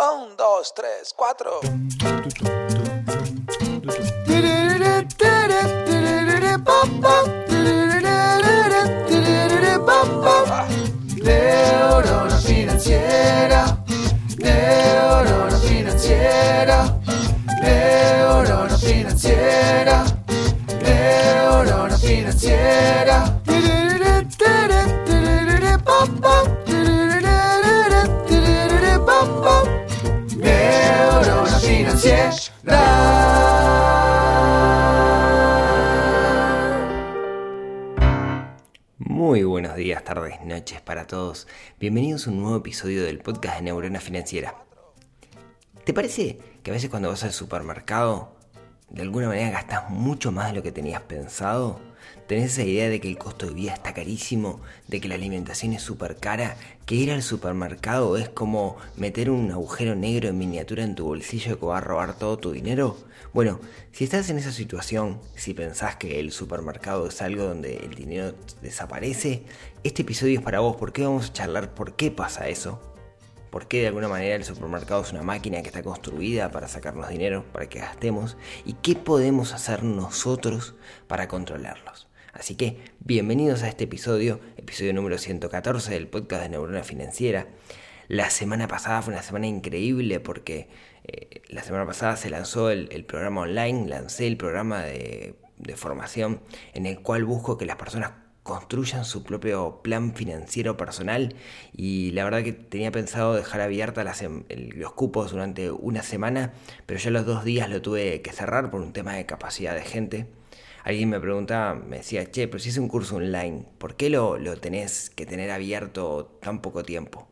Un, dos, tres, cuatro. Neurona financiera, neurona financiera, neurona financiera, neurona financiera. Días, tardes, noches para todos. Bienvenidos a un nuevo episodio del podcast de Neurona Financiera. ¿Te parece que a veces cuando vas al supermercado, de alguna manera gastas mucho más de lo que tenías pensado? ¿Tenés esa idea de que el costo de vida está carísimo, de que la alimentación es súper cara, que ir al supermercado es como meter un agujero negro en miniatura en tu bolsillo que va a robar todo tu dinero? Bueno, si estás en esa situación, si pensás que el supermercado es algo donde el dinero desaparece, este episodio es para vos porque vamos a charlar por qué pasa eso, por qué de alguna manera el supermercado es una máquina que está construida para sacarnos dinero, para que gastemos, y qué podemos hacer nosotros para controlarlos. Así que bienvenidos a este episodio, episodio número 114 del podcast de Neurona Financiera. La semana pasada fue una semana increíble porque eh, la semana pasada se lanzó el, programa online, lancé el programa de, de formación en el cual busco que las personas construyan su propio plan financiero personal y la verdad que tenía pensado dejar abiertas las, los cupos durante una semana, pero ya los dos días lo tuve que cerrar por un tema de capacidad de gente. Alguien me preguntaba, me decía, che, pero si es un curso online, ¿por qué lo, lo tenés que tener abierto tan poco tiempo?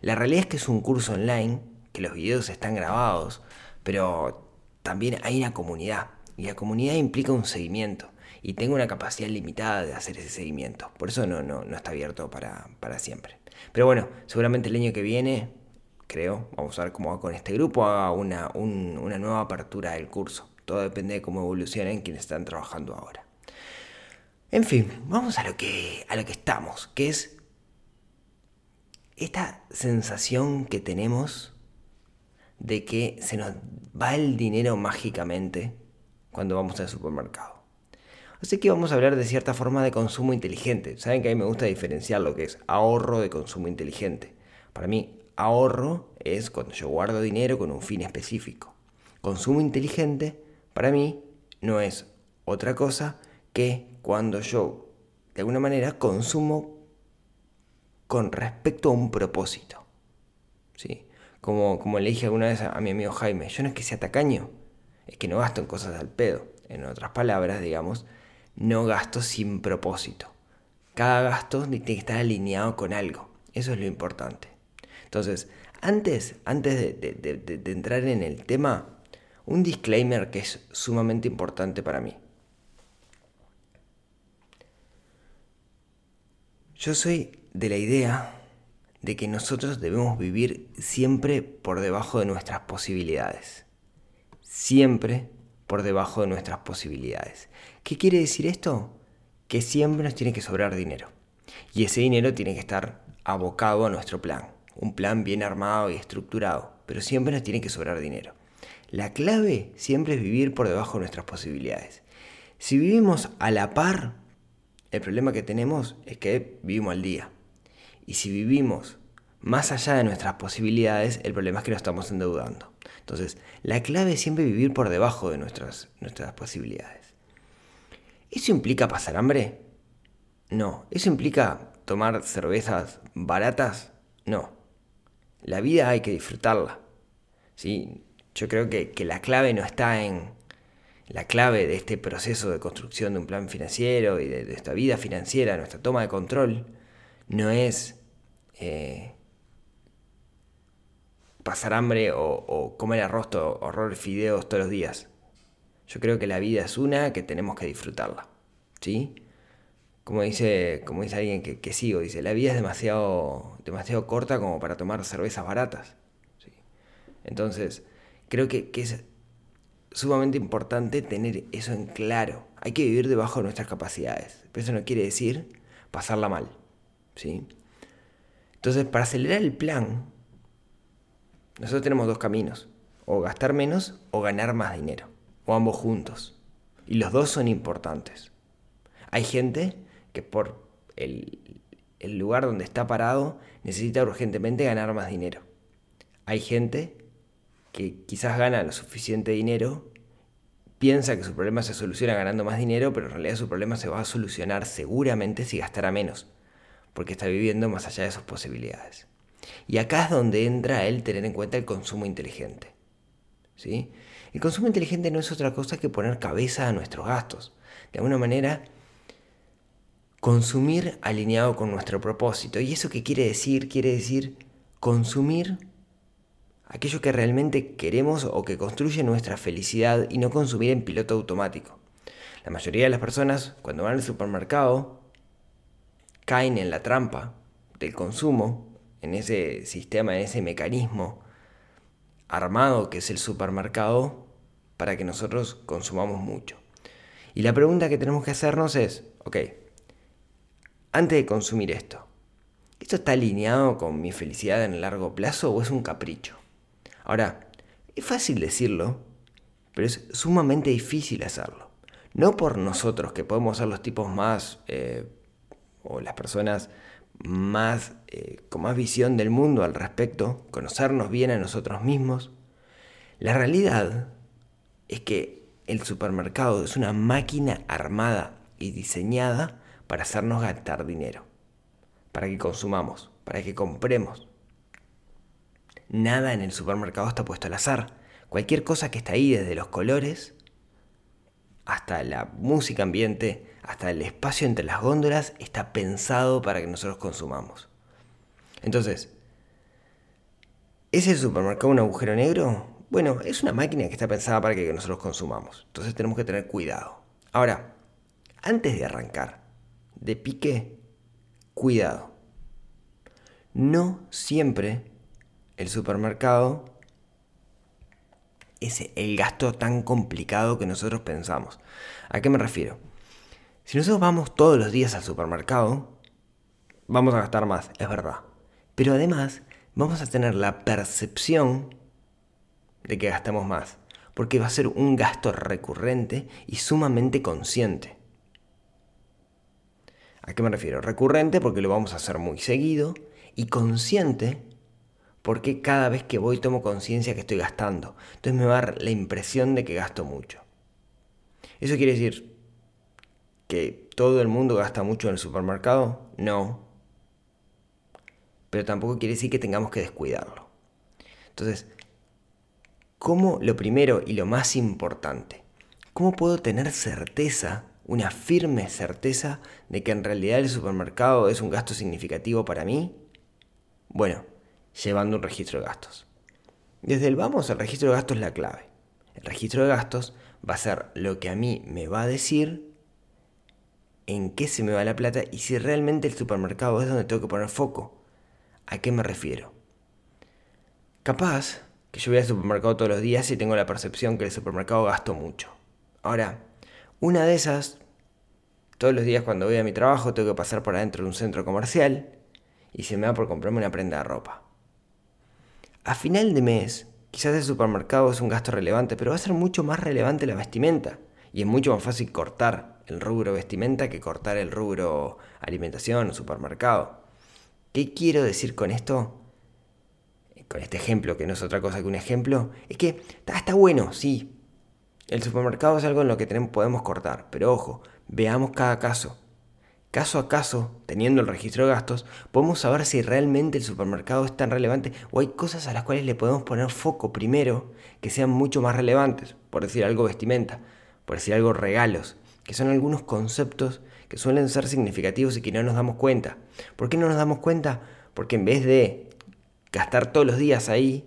La realidad es que es un curso online, que los videos están grabados, pero también hay una comunidad y la comunidad implica un seguimiento y tengo una capacidad limitada de hacer ese seguimiento. Por eso no, no, no está abierto para, para, siempre. Pero bueno, seguramente el año que viene, creo, vamos a ver cómo va con este grupo, haga una, un, una nueva apertura del curso. Todo depende de cómo evolucionen quienes están trabajando ahora. En fin, vamos a lo que, a lo que estamos, que es esta sensación que tenemos de que se nos va el dinero mágicamente cuando vamos al supermercado. Así que vamos a hablar de cierta forma de consumo inteligente. Saben que a mí me gusta diferenciar lo que es ahorro de consumo inteligente. Para mí, ahorro es cuando yo guardo dinero con un fin específico. Consumo inteligente, para mí, no es otra cosa que cuando yo, de alguna manera, consumo con respecto a un propósito. ¿Sí? Como, como le dije alguna vez a, a mi amigo Jaime, yo no es que sea tacaño, es que no gasto en cosas al pedo. En otras palabras, digamos, no gasto sin propósito. Cada gasto tiene que estar alineado con algo. Eso es lo importante. Entonces, antes, antes de, entrar en el tema, un disclaimer que es sumamente importante para mí. Yo soy de la idea de que nosotros debemos vivir siempre por debajo de nuestras posibilidades. Siempre por debajo de nuestras posibilidades. ¿Qué quiere decir esto? Que siempre nos tiene que sobrar dinero. Y ese dinero tiene que estar abocado a nuestro plan. Un plan bien armado y estructurado. Pero siempre nos tiene que sobrar dinero. La clave siempre es vivir por debajo de nuestras posibilidades. Si vivimos a la par, el problema que tenemos es que vivimos al día. Y si vivimos más allá de nuestras posibilidades, el problema es que nos estamos endeudando. Entonces, la clave es siempre vivir por debajo de nuestras, nuestras posibilidades. ¿Eso implica pasar hambre? No. ¿Eso implica tomar cervezas baratas? No. La vida hay que disfrutarla. ¿Sí? Yo creo que, que la clave no está en la clave de este proceso de construcción de un plan financiero y de, de esta vida financiera, nuestra toma de control, no es eh, pasar hambre o, comer arroz o horror fideos todos los días. Yo creo que la vida es una que tenemos que disfrutarla. ¿Sí? Como dice, como dice alguien que, que sigo, dice, la vida es demasiado, demasiado corta como para tomar cervezas baratas. Entonces, creo que, que es sumamente importante tener eso en claro. Hay que vivir debajo de nuestras capacidades. Pero eso no quiere decir pasarla mal. ¿sí? Entonces, para acelerar el plan, nosotros tenemos dos caminos, o gastar menos o ganar más dinero, o ambos juntos. Y los dos son importantes. Hay gente que por el, lugar donde está parado necesita urgentemente ganar más dinero. Hay gente que quizás gana lo suficiente dinero, piensa que su problema se soluciona ganando más dinero, pero en realidad su problema se va a solucionar seguramente si gastara menos, porque está viviendo más allá de sus posibilidades. Y acá es donde entra el tener en cuenta el consumo inteligente. ¿sí? El consumo inteligente no es otra cosa que poner cabeza a nuestros gastos. De alguna manera, consumir alineado con nuestro propósito. ¿Y eso qué quiere decir? Quiere decir consumir aquello que realmente queremos o que construye nuestra felicidad y no consumir en piloto automático. La mayoría de las personas cuando van al supermercado caen en la trampa del consumo, en ese sistema, en ese mecanismo armado que es el supermercado para que nosotros consumamos mucho. Y la pregunta que tenemos que hacernos es, ok, antes de consumir esto, ¿esto está alineado con mi felicidad en el largo plazo o es un capricho? Ahora, es fácil decirlo, pero es sumamente difícil hacerlo. No por nosotros, que podemos ser los tipos más, eh, o las personas más, eh, con más visión del mundo al respecto, conocernos bien a nosotros mismos. La realidad es que el supermercado es una máquina armada y diseñada para hacernos gastar dinero, para que consumamos, para que compremos. Nada en el supermercado está puesto al azar. Cualquier cosa que está ahí, desde los colores hasta la música ambiente, hasta el espacio entre las góndolas, está pensado para que nosotros consumamos. Entonces, ¿es el supermercado un agujero negro? Bueno, es una máquina que está pensada para que nosotros consumamos. Entonces tenemos que tener cuidado. Ahora, antes de arrancar, de pique, cuidado. No siempre el supermercado es el gasto tan complicado que nosotros pensamos. ¿A qué me refiero? Si nosotros vamos todos los días al supermercado, vamos a gastar más, es verdad. Pero además vamos a tener la percepción de que gastamos más, porque va a ser un gasto recurrente y sumamente consciente. ¿A qué me refiero? Recurrente porque lo vamos a hacer muy seguido y consciente porque cada vez que voy tomo conciencia que estoy gastando. Entonces me va a dar la impresión de que gasto mucho. ¿Eso quiere decir que todo el mundo gasta mucho en el supermercado? No. Pero tampoco quiere decir que tengamos que descuidarlo. Entonces, ¿cómo lo primero y lo más importante? ¿Cómo puedo tener certeza, una firme certeza de que en realidad el supermercado es un gasto significativo para mí? Bueno, llevando un registro de gastos. Desde el vamos, el registro de gastos es la clave. El registro de gastos va a ser lo que a mí me va a decir en qué se me va la plata y si realmente el supermercado es donde tengo que poner foco. ¿A qué me refiero? Capaz que yo voy al supermercado todos los días y tengo la percepción que el supermercado gasto mucho. Ahora, una de esas, todos los días cuando voy a mi trabajo tengo que pasar por adentro de un centro comercial y se me da por comprarme una prenda de ropa. A final de mes, quizás el supermercado es un gasto relevante, pero va a ser mucho más relevante la vestimenta. Y es mucho más fácil cortar el rubro vestimenta que cortar el rubro alimentación o supermercado. ¿Qué quiero decir con esto? Con este ejemplo, que no es otra cosa que un ejemplo, es que está, bueno, sí. El supermercado es algo en lo que podemos cortar, pero ojo, veamos cada caso. Caso a caso, teniendo el registro de gastos, podemos saber si realmente el supermercado es tan relevante o hay cosas a las cuales le podemos poner foco primero que sean mucho más relevantes, por decir algo vestimenta, por decir algo regalos, que son algunos conceptos que suelen ser significativos y que no nos damos cuenta. ¿Por qué no nos damos cuenta? Porque en vez de gastar todos los días ahí,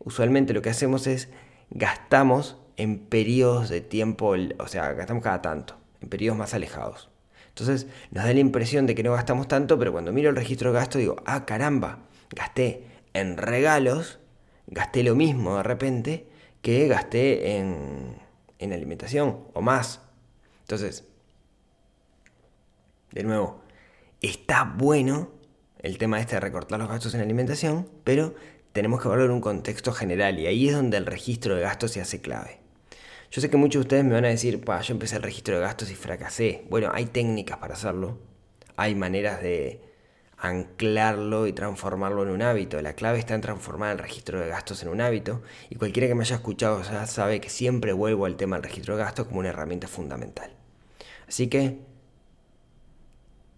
usualmente lo que hacemos es gastamos en periodos de tiempo, o sea, gastamos cada tanto, en periodos más alejados. Entonces nos da la impresión de que no gastamos tanto, pero cuando miro el registro de gasto digo, ah, caramba, gasté en regalos, gasté lo mismo de repente que gasté en, en alimentación o más. Entonces, de nuevo, está bueno el tema este de recortar los gastos en alimentación, pero tenemos que verlo en un contexto general y ahí es donde el registro de gastos se hace clave. Yo sé que muchos de ustedes me van a decir, yo empecé el registro de gastos y fracasé. Bueno, hay técnicas para hacerlo, hay maneras de anclarlo y transformarlo en un hábito. La clave está en transformar el registro de gastos en un hábito y cualquiera que me haya escuchado ya sabe que siempre vuelvo al tema del registro de gastos como una herramienta fundamental. Así que,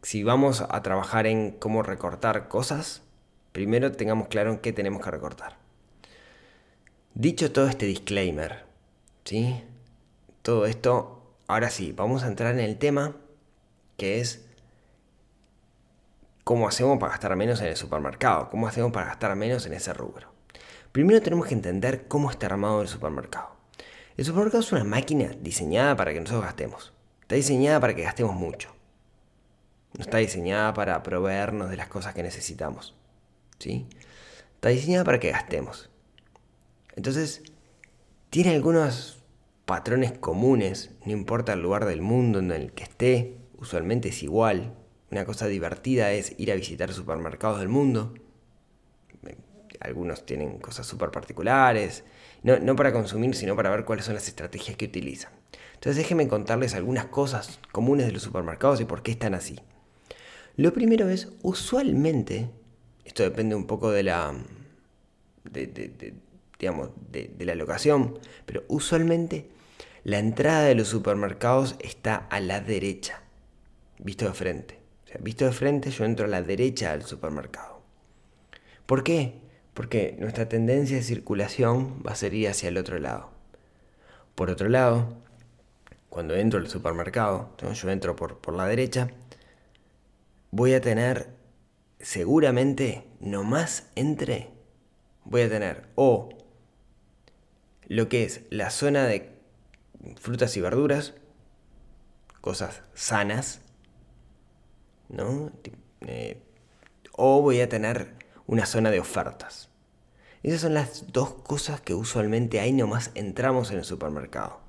si vamos a trabajar en cómo recortar cosas, primero tengamos claro en qué tenemos que recortar. Dicho todo este disclaimer, ¿sí? Todo esto, ahora sí, vamos a entrar en el tema que es cómo hacemos para gastar menos en el supermercado, cómo hacemos para gastar menos en ese rubro. Primero tenemos que entender cómo está armado el supermercado. El supermercado es una máquina diseñada para que nosotros gastemos. Está diseñada para que gastemos mucho. No está diseñada para proveernos de las cosas que necesitamos. ¿Sí? Está diseñada para que gastemos. Entonces, tiene algunos patrones comunes, no importa el lugar del mundo en el que esté, usualmente es igual. Una cosa divertida es ir a visitar supermercados del mundo. Algunos tienen cosas súper particulares, no, para consumir, sino para ver cuáles son las estrategias que utilizan. Entonces déjenme contarles algunas cosas comunes de los supermercados y por qué están así. Lo primero es, usualmente, esto depende un poco de la, digamos, de la locación, pero usualmente la entrada de los supermercados está a la derecha, visto de frente visto de frente, yo entro a la derecha del supermercado. ¿Por qué? Porque nuestra tendencia de circulación va a ser ir hacia el otro lado. Por otro lado, cuando entro al supermercado, yo entro por, por la derecha, voy a tener, seguramente, nomás entre, voy a tener o lo que es la zona de frutas y verduras, cosas sanas, ¿no? Eh, o voy a tener una zona de ofertas. Esas son las dos cosas que usualmente hay nomás entramos en el supermercado.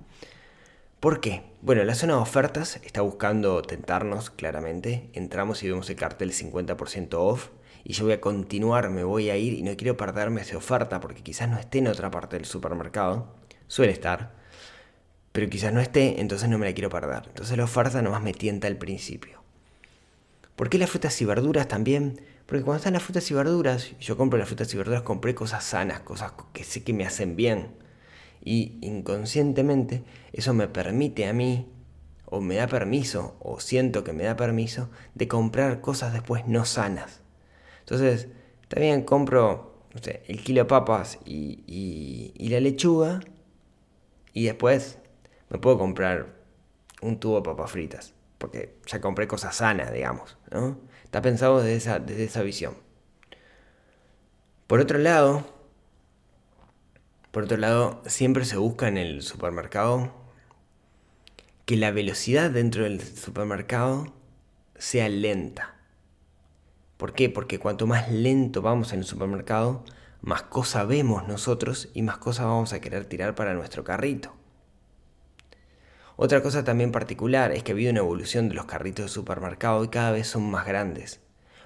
¿Por qué? Bueno, la zona de ofertas está buscando tentarnos claramente. Entramos y vemos el cartel 50% off. Y yo voy a continuar, me voy a ir y no quiero perderme esa oferta porque quizás no esté en otra parte del supermercado. Suele estar. Pero quizás no esté, entonces no me la quiero perder. Entonces la oferta nomás me tienta al principio. ¿Por qué las frutas y verduras también? Porque cuando están las frutas y verduras, yo compro las frutas y verduras, compré cosas sanas, cosas que sé que me hacen bien. Y inconscientemente eso me permite a mí, o me da permiso, o siento que me da permiso, de comprar cosas después no sanas. Entonces, también compro no sé, el kilo de papas y, y la lechuga, y después me puedo comprar un tubo de papas fritas porque ya compré cosas sanas, digamos. Está pensado desde esa, desde esa visión. Por otro lado, por otro lado, siempre se busca en el supermercado que la velocidad dentro del supermercado sea lenta. ¿Por qué? Porque cuanto más lento vamos en el supermercado, más cosas vemos nosotros y más cosas vamos a querer tirar para nuestro carrito. Otra cosa también particular es que ha habido una evolución de los carritos de supermercado y cada vez son más grandes.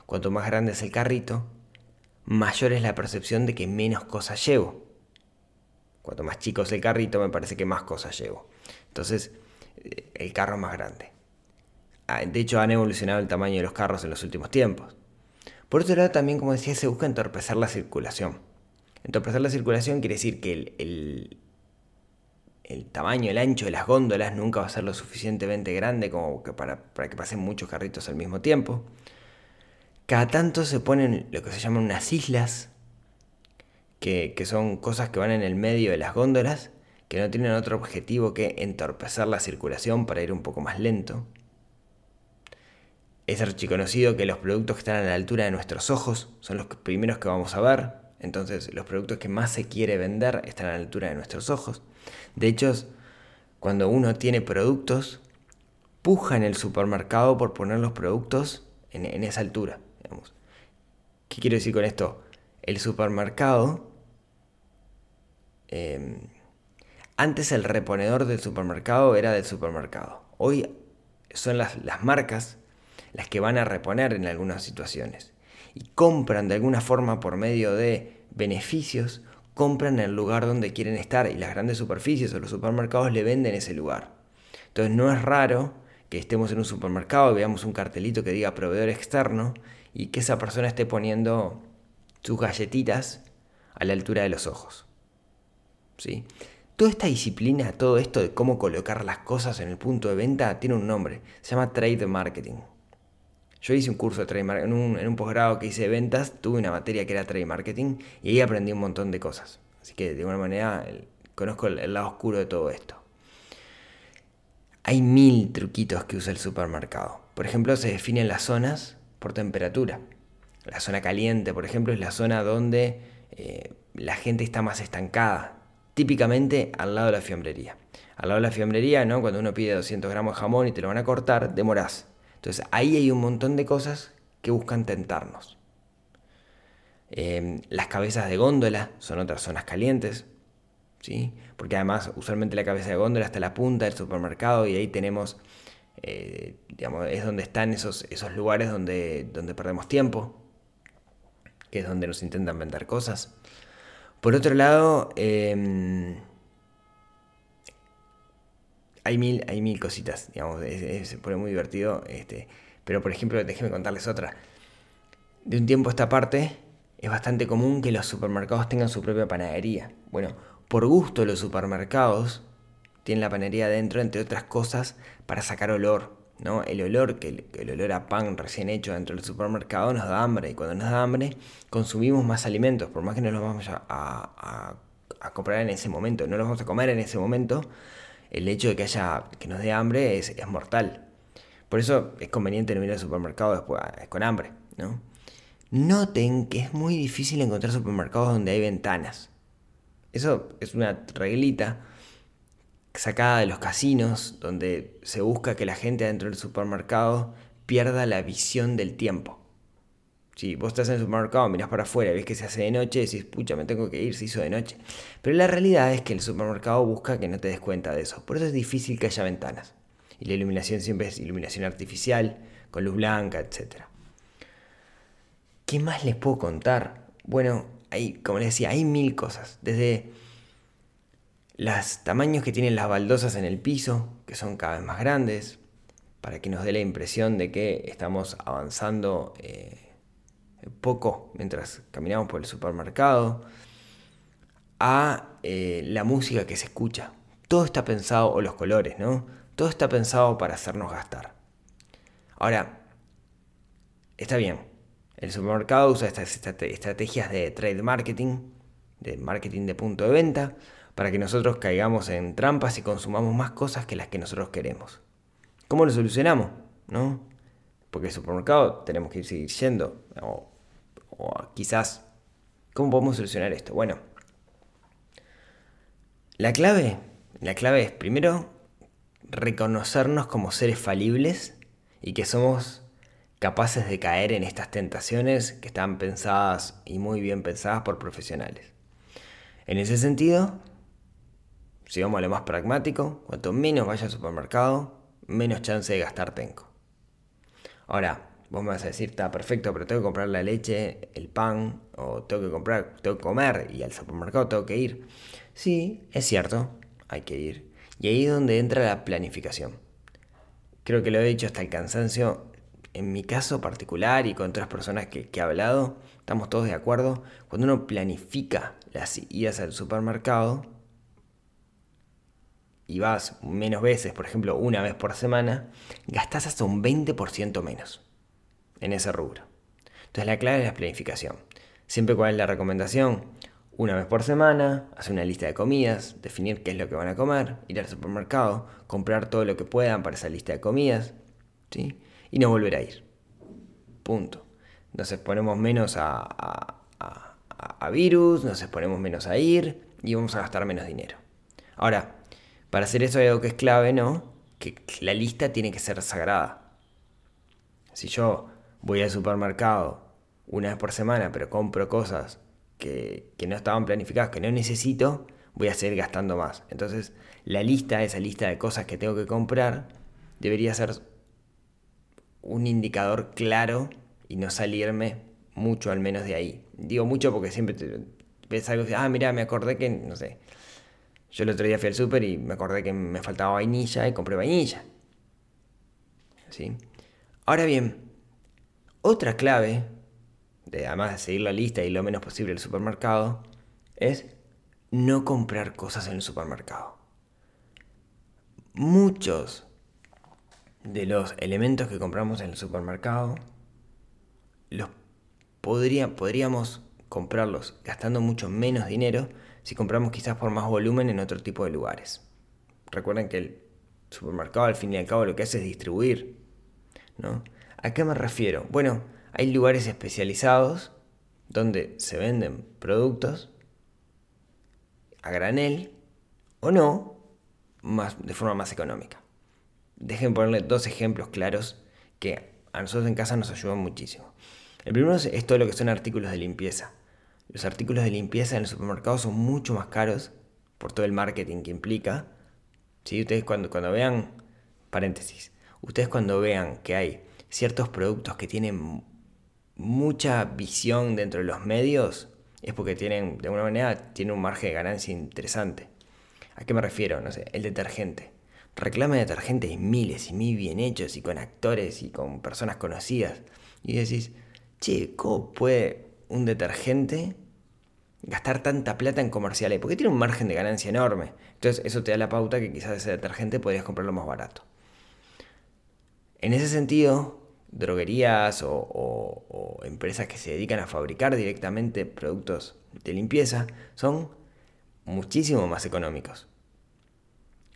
Cuanto más grande es el carrito, mayor es la percepción de que menos cosas llevo. Cuanto más chico es el carrito, me parece que más cosas llevo. Entonces, eh, el carro es más grande. Ah, de hecho, han evolucionado el tamaño de los carros en los últimos tiempos. Por otro lado, también, como decía, se busca entorpecer la circulación. Entorpecer la circulación quiere decir que el, el tamaño, el ancho de las góndolas nunca va a ser lo suficientemente grande como para, que pasen muchos carritos al mismo tiempo. Cada tanto se ponen lo que se llaman unas islas, que, que son cosas que van en el medio de las góndolas, que no tienen otro objetivo que entorpecer la circulación para ir un poco más lento. Es archiconocido que los productos que están a la altura de nuestros ojos son los primeros que vamos a ver, entonces los productos que más se quiere vender están a la altura de nuestros ojos. De hecho, cuando uno tiene productos, puja en el supermercado por poner los productos en, esa altura. ¿Qué quiero decir con esto? El supermercado, em, antes el reponedor del supermercado era del supermercado. Hoy son las, las marcas las que van a reponer en algunas situaciones. Y compran de alguna forma por medio de beneficios compran el lugar donde quieren estar y las grandes superficies o los supermercados le venden ese lugar. Entonces no es raro que estemos en un supermercado y veamos un cartelito que diga proveedor externo y que esa persona esté poniendo sus galletitas a la altura de los ojos. ¿Sí? Toda esta disciplina, todo esto de cómo colocar las cosas en el punto de venta, tiene un nombre. Se llama trade marketing. Yo hice un curso de trade marketing, en un, posgrado que hice ventas, tuve una materia que era trade marketing y ahí aprendí un montón de cosas. Así que de alguna manera conozco el, el lado oscuro de todo esto. Hay mil truquitos que usa el supermercado. Por ejemplo, se definen las zonas por temperatura. La zona caliente, por ejemplo, es la zona donde eh, la gente está más estancada, típicamente al lado de la fiambrería. Al lado de la fiambrería, ¿no? cuando uno pide 200 gramos de jamón y te lo van a cortar, demorás. Entonces ahí hay un montón de cosas que buscan tentarnos. Eh, las cabezas de góndola son otras zonas calientes, ¿sí? porque además usualmente la cabeza de góndola está la punta del supermercado y ahí tenemos, eh, digamos, es donde están esos, esos lugares donde, donde perdemos tiempo, que es donde nos intentan vender cosas. Por otro lado, em, hay, mil, hay mil cositas, digamos, se pone muy divertido. Este, pero por ejemplo, déjenme contarles otra. De un tiempo a esta parte, es bastante común que los supermercados tengan su propia panadería. Bueno, por gusto los supermercados tienen la panadería adentro, entre otras cosas, para sacar olor. ¿no? El olor, que el, olor a pan recién hecho dentro del supermercado nos da hambre y cuando nos da hambre consumimos más alimentos, por más que no los vamos a, comprar en ese momento, no los vamos a comer en ese momento, el hecho de que haya que nos dé hambre es, mortal. Por eso es conveniente no ir al supermercado después con hambre, ¿no? Noten que es muy difícil encontrar supermercados donde hay ventanas. Eso es una reglita sacada de los casinos, donde se busca que la gente dentro del supermercado pierda la visión del tiempo. Si vos estás en el supermercado, mirás para afuera, ves que se hace de noche, decís, pucha, me tengo que ir, se hizo de noche. Pero la realidad es que el supermercado busca que no te des cuenta de eso. Por eso es difícil que haya ventanas. Y la iluminación siempre es iluminación artificial, con luz blanca, etc. ¿Qué más les puedo contar? Bueno, hay, como les decía, hay mil cosas. Desde los tamaños que tienen las baldosas en el piso, que son cada vez más grandes, para que nos dé la impresión de que estamos avanzando eh, poco mientras caminamos por el supermercado, a eh, la música que se escucha. Todo está pensado, o los colores, ¿no? Todo está pensado para hacernos gastar. Ahora, está bien, el supermercado usa estas estrategias de trade marketing, de marketing de punto de venta, para que nosotros caigamos en trampas y consumamos más cosas que las que nosotros queremos. ¿Cómo lo solucionamos? ¿No? Porque el supermercado tenemos que ir seguir yendo. O, o quizás, ¿cómo podemos solucionar esto? Bueno, la clave, la clave es primero reconocernos como seres falibles y que somos capaces de caer en estas tentaciones que están pensadas y muy bien pensadas por profesionales. En ese sentido, si vamos a lo más pragmático, cuanto menos vaya al supermercado, menos chance de gastar tengo. Ahora, vos me vas a decir, está perfecto, pero tengo que comprar la leche, el pan, o tengo que comprar, tengo que comer y al supermercado tengo que ir. Sí, es cierto, hay que ir. Y ahí es donde entra la planificación. Creo que lo he dicho hasta el cansancio. En mi caso particular y con otras personas que, he hablado, estamos todos de acuerdo. Cuando uno planifica las idas al supermercado, y vas menos veces, por ejemplo, una vez por semana, gastás hasta un 20% menos en ese rubro. Entonces la clave es la planificación. Siempre cuál es la recomendación, una vez por semana, hacer una lista de comidas, definir qué es lo que van a comer, ir al supermercado, comprar todo lo que puedan para esa lista de comidas, ¿sí? y no volver a ir. Punto. Nos exponemos menos a, a, virus, nos exponemos menos a ir y vamos a gastar menos dinero. Ahora, para hacer eso hay algo que es clave, ¿no? Que la lista tiene que ser sagrada. Si yo voy al supermercado una vez por semana, pero compro cosas que, no estaban planificadas, que no necesito, voy a seguir gastando más. Entonces, la lista, esa lista de cosas que tengo que comprar, debería ser un indicador claro y no salirme mucho al menos de ahí. Digo mucho porque siempre ves algo y ah, mira, me acordé que, no sé, yo el otro día fui al súper y me acordé que me faltaba vainilla y compré vainilla. ¿Sí? Ahora bien, otra clave, de, además de seguir la lista y lo menos posible el supermercado, es no comprar cosas en el supermercado. Muchos de los elementos que compramos en el supermercado los podríamos comprarlos gastando mucho menos dinero si compramos quizás por más volumen en otro tipo de lugares. Recuerden que el supermercado al fin y al cabo lo que hace es distribuir. ¿no? ¿A qué me refiero? Bueno, hay lugares especializados donde se venden productos a granel o no, más, de forma más económica. Dejen ponerle dos ejemplos claros que a nosotros en casa nos ayudan muchísimo. El primero es todo lo que son artículos de limpieza. Los artículos de limpieza en el supermercado son mucho más caros por todo el marketing que implica. ¿Sí? Ustedes cuando, cuando vean, paréntesis, ustedes cuando vean que hay ciertos productos que tienen mucha visión dentro de los medios, es porque tienen, de alguna manera, tienen un margen de ganancia interesante. ¿A qué me refiero? No sé, el detergente. Reclama detergentes miles y mil bien hechos y con actores y con personas conocidas. Y decís, che, ¿cómo puede un detergente gastar tanta plata en comerciales? Porque tiene un margen de ganancia enorme. Entonces eso te da la pauta que quizás ese detergente podrías comprarlo más barato. En ese sentido, droguerías o, empresas que se dedican a fabricar directamente productos de limpieza son muchísimo más económicos.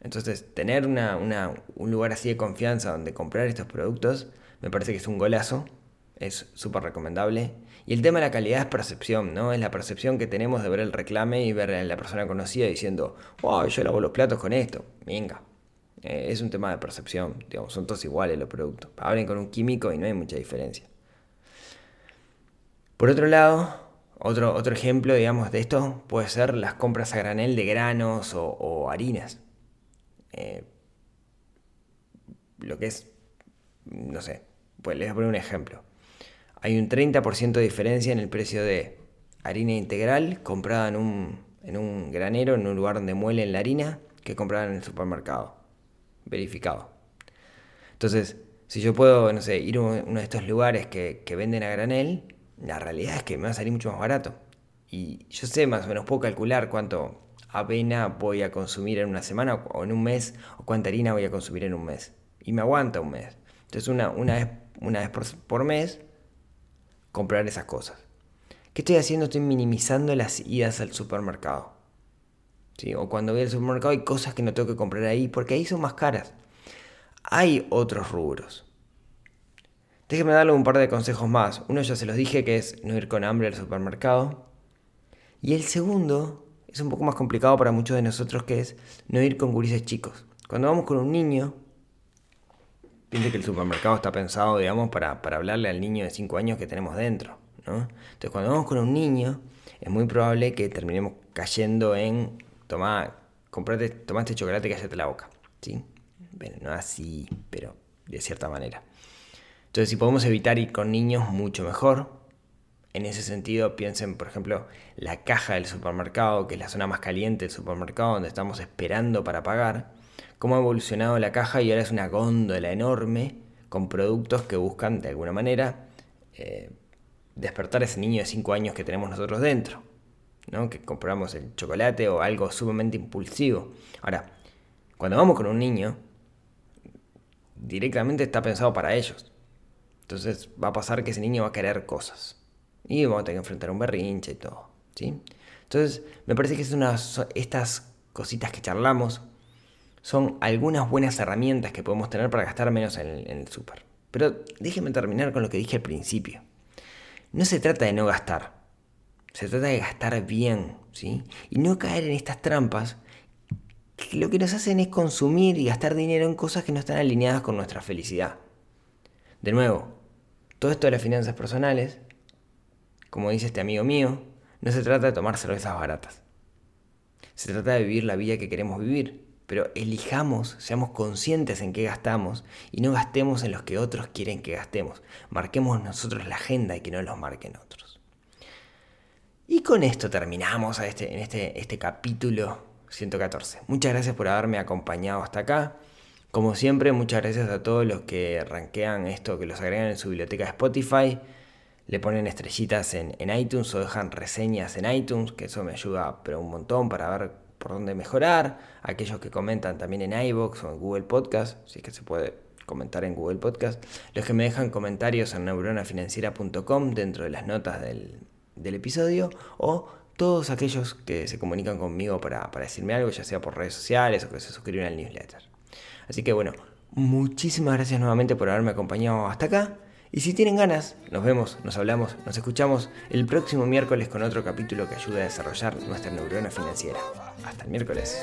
Entonces, tener un lugar así de confianza donde comprar estos productos me parece que es un golazo, es súper recomendable. Y el tema de la calidad es percepción, ¿no? Es la percepción que tenemos de ver el reclame y ver a la persona conocida diciendo, wow, yo lavo los platos con esto. Venga, eh, es un tema de percepción, digamos, son todos iguales los productos. Hablen con un químico y no hay mucha diferencia. Por otro lado, otro, otro ejemplo, digamos, de esto puede ser las compras a granel de granos o, harinas. Eh, lo que es, no sé, pues les voy a poner un ejemplo. Hay un 30% de diferencia en el precio de harina integral comprada en un, en un granero, en un lugar donde muelen la harina, que comprada en el supermercado verificado. Entonces, si yo puedo, no sé, ir a uno de estos lugares que, venden a granel, la realidad es que me va a salir mucho más barato. Y yo sé más o menos, puedo calcular cuánto avena voy a consumir en una semana o en un mes, o cuánta harina voy a consumir en un mes. Y me aguanta un mes. Entonces, una, vez, una vez por, mes, comprar esas cosas. ¿Qué estoy haciendo? Estoy minimizando las idas al supermercado. O cuando voy al supermercado hay cosas que no tengo que comprar ahí porque ahí son más caras. Hay otros rubros. Déjenme darle un par de consejos más. Uno ya se los dije que es no ir con hambre al supermercado. Y el segundo es un poco más complicado para muchos de nosotros que es no ir con gurises chicos. Cuando vamos con un niño, piense que el supermercado está pensado, digamos, para, para hablarle al niño de 5 años que tenemos dentro. ¿no? Entonces cuando vamos con un niño, es muy probable que terminemos cayendo en toma, comprate, toma este chocolate y cállate la boca. ¿sí? Bueno, no así, pero de cierta manera. Entonces, si podemos evitar ir con niños, mucho mejor. En ese sentido, piensen, por ejemplo, la caja del supermercado, que es la zona más caliente del supermercado, donde estamos esperando para pagar. Cómo ha evolucionado la caja y ahora es una góndola enorme con productos que buscan, de alguna manera, eh, despertar ese niño de 5 años que tenemos nosotros dentro que compramos el chocolate o algo sumamente impulsivo. Ahora, cuando vamos con un niño, directamente está pensado para ellos. Entonces va a pasar que ese niño va a querer cosas. Y vamos a tener que enfrentar un berrinche y todo. ¿sí? Entonces, me parece que es una, estas cositas que charlamos son algunas buenas herramientas que podemos tener para gastar menos en en el súper. Pero déjenme terminar con lo que dije al principio. No se trata de no gastar. Se trata de gastar bien, ¿sí? Y no caer en estas trampas que lo que nos hacen es consumir y gastar dinero en cosas que no están alineadas con nuestra felicidad. De nuevo, todo esto de las finanzas personales, como dice este amigo mío, no se trata de tomar cervezas baratas. Se trata de vivir la vida que queremos vivir, pero elijamos, seamos conscientes en qué gastamos y no gastemos en los que otros quieren que gastemos. Marquemos nosotros la agenda y que no los marquen otros. Y con esto terminamos este, en este, este capítulo 114. Muchas gracias por haberme acompañado hasta acá. Como siempre, muchas gracias a todos los que rankean esto, que los agregan en su biblioteca de Spotify, le ponen estrellitas en, iTunes o dejan reseñas en iTunes, que eso me ayuda pero un montón para ver por dónde mejorar. Aquellos que comentan también en iBox o en Google Podcast, si es que se puede comentar en Google Podcast. Los que me dejan comentarios en neuronafinanciera.com dentro de las notas del, episodio o todos aquellos que se comunican conmigo para, para decirme algo, ya sea por redes sociales o que se suscriben al newsletter. Así que bueno, muchísimas gracias nuevamente por haberme acompañado hasta acá. Y si tienen ganas, nos vemos, nos hablamos, nos escuchamos el próximo miércoles con otro capítulo que ayude a desarrollar nuestra neurona financiera. Hasta el miércoles.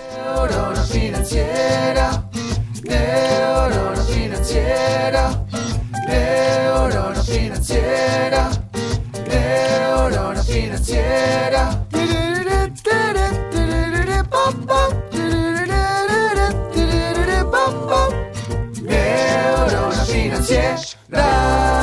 Corona Financiera. Neurona Financiera.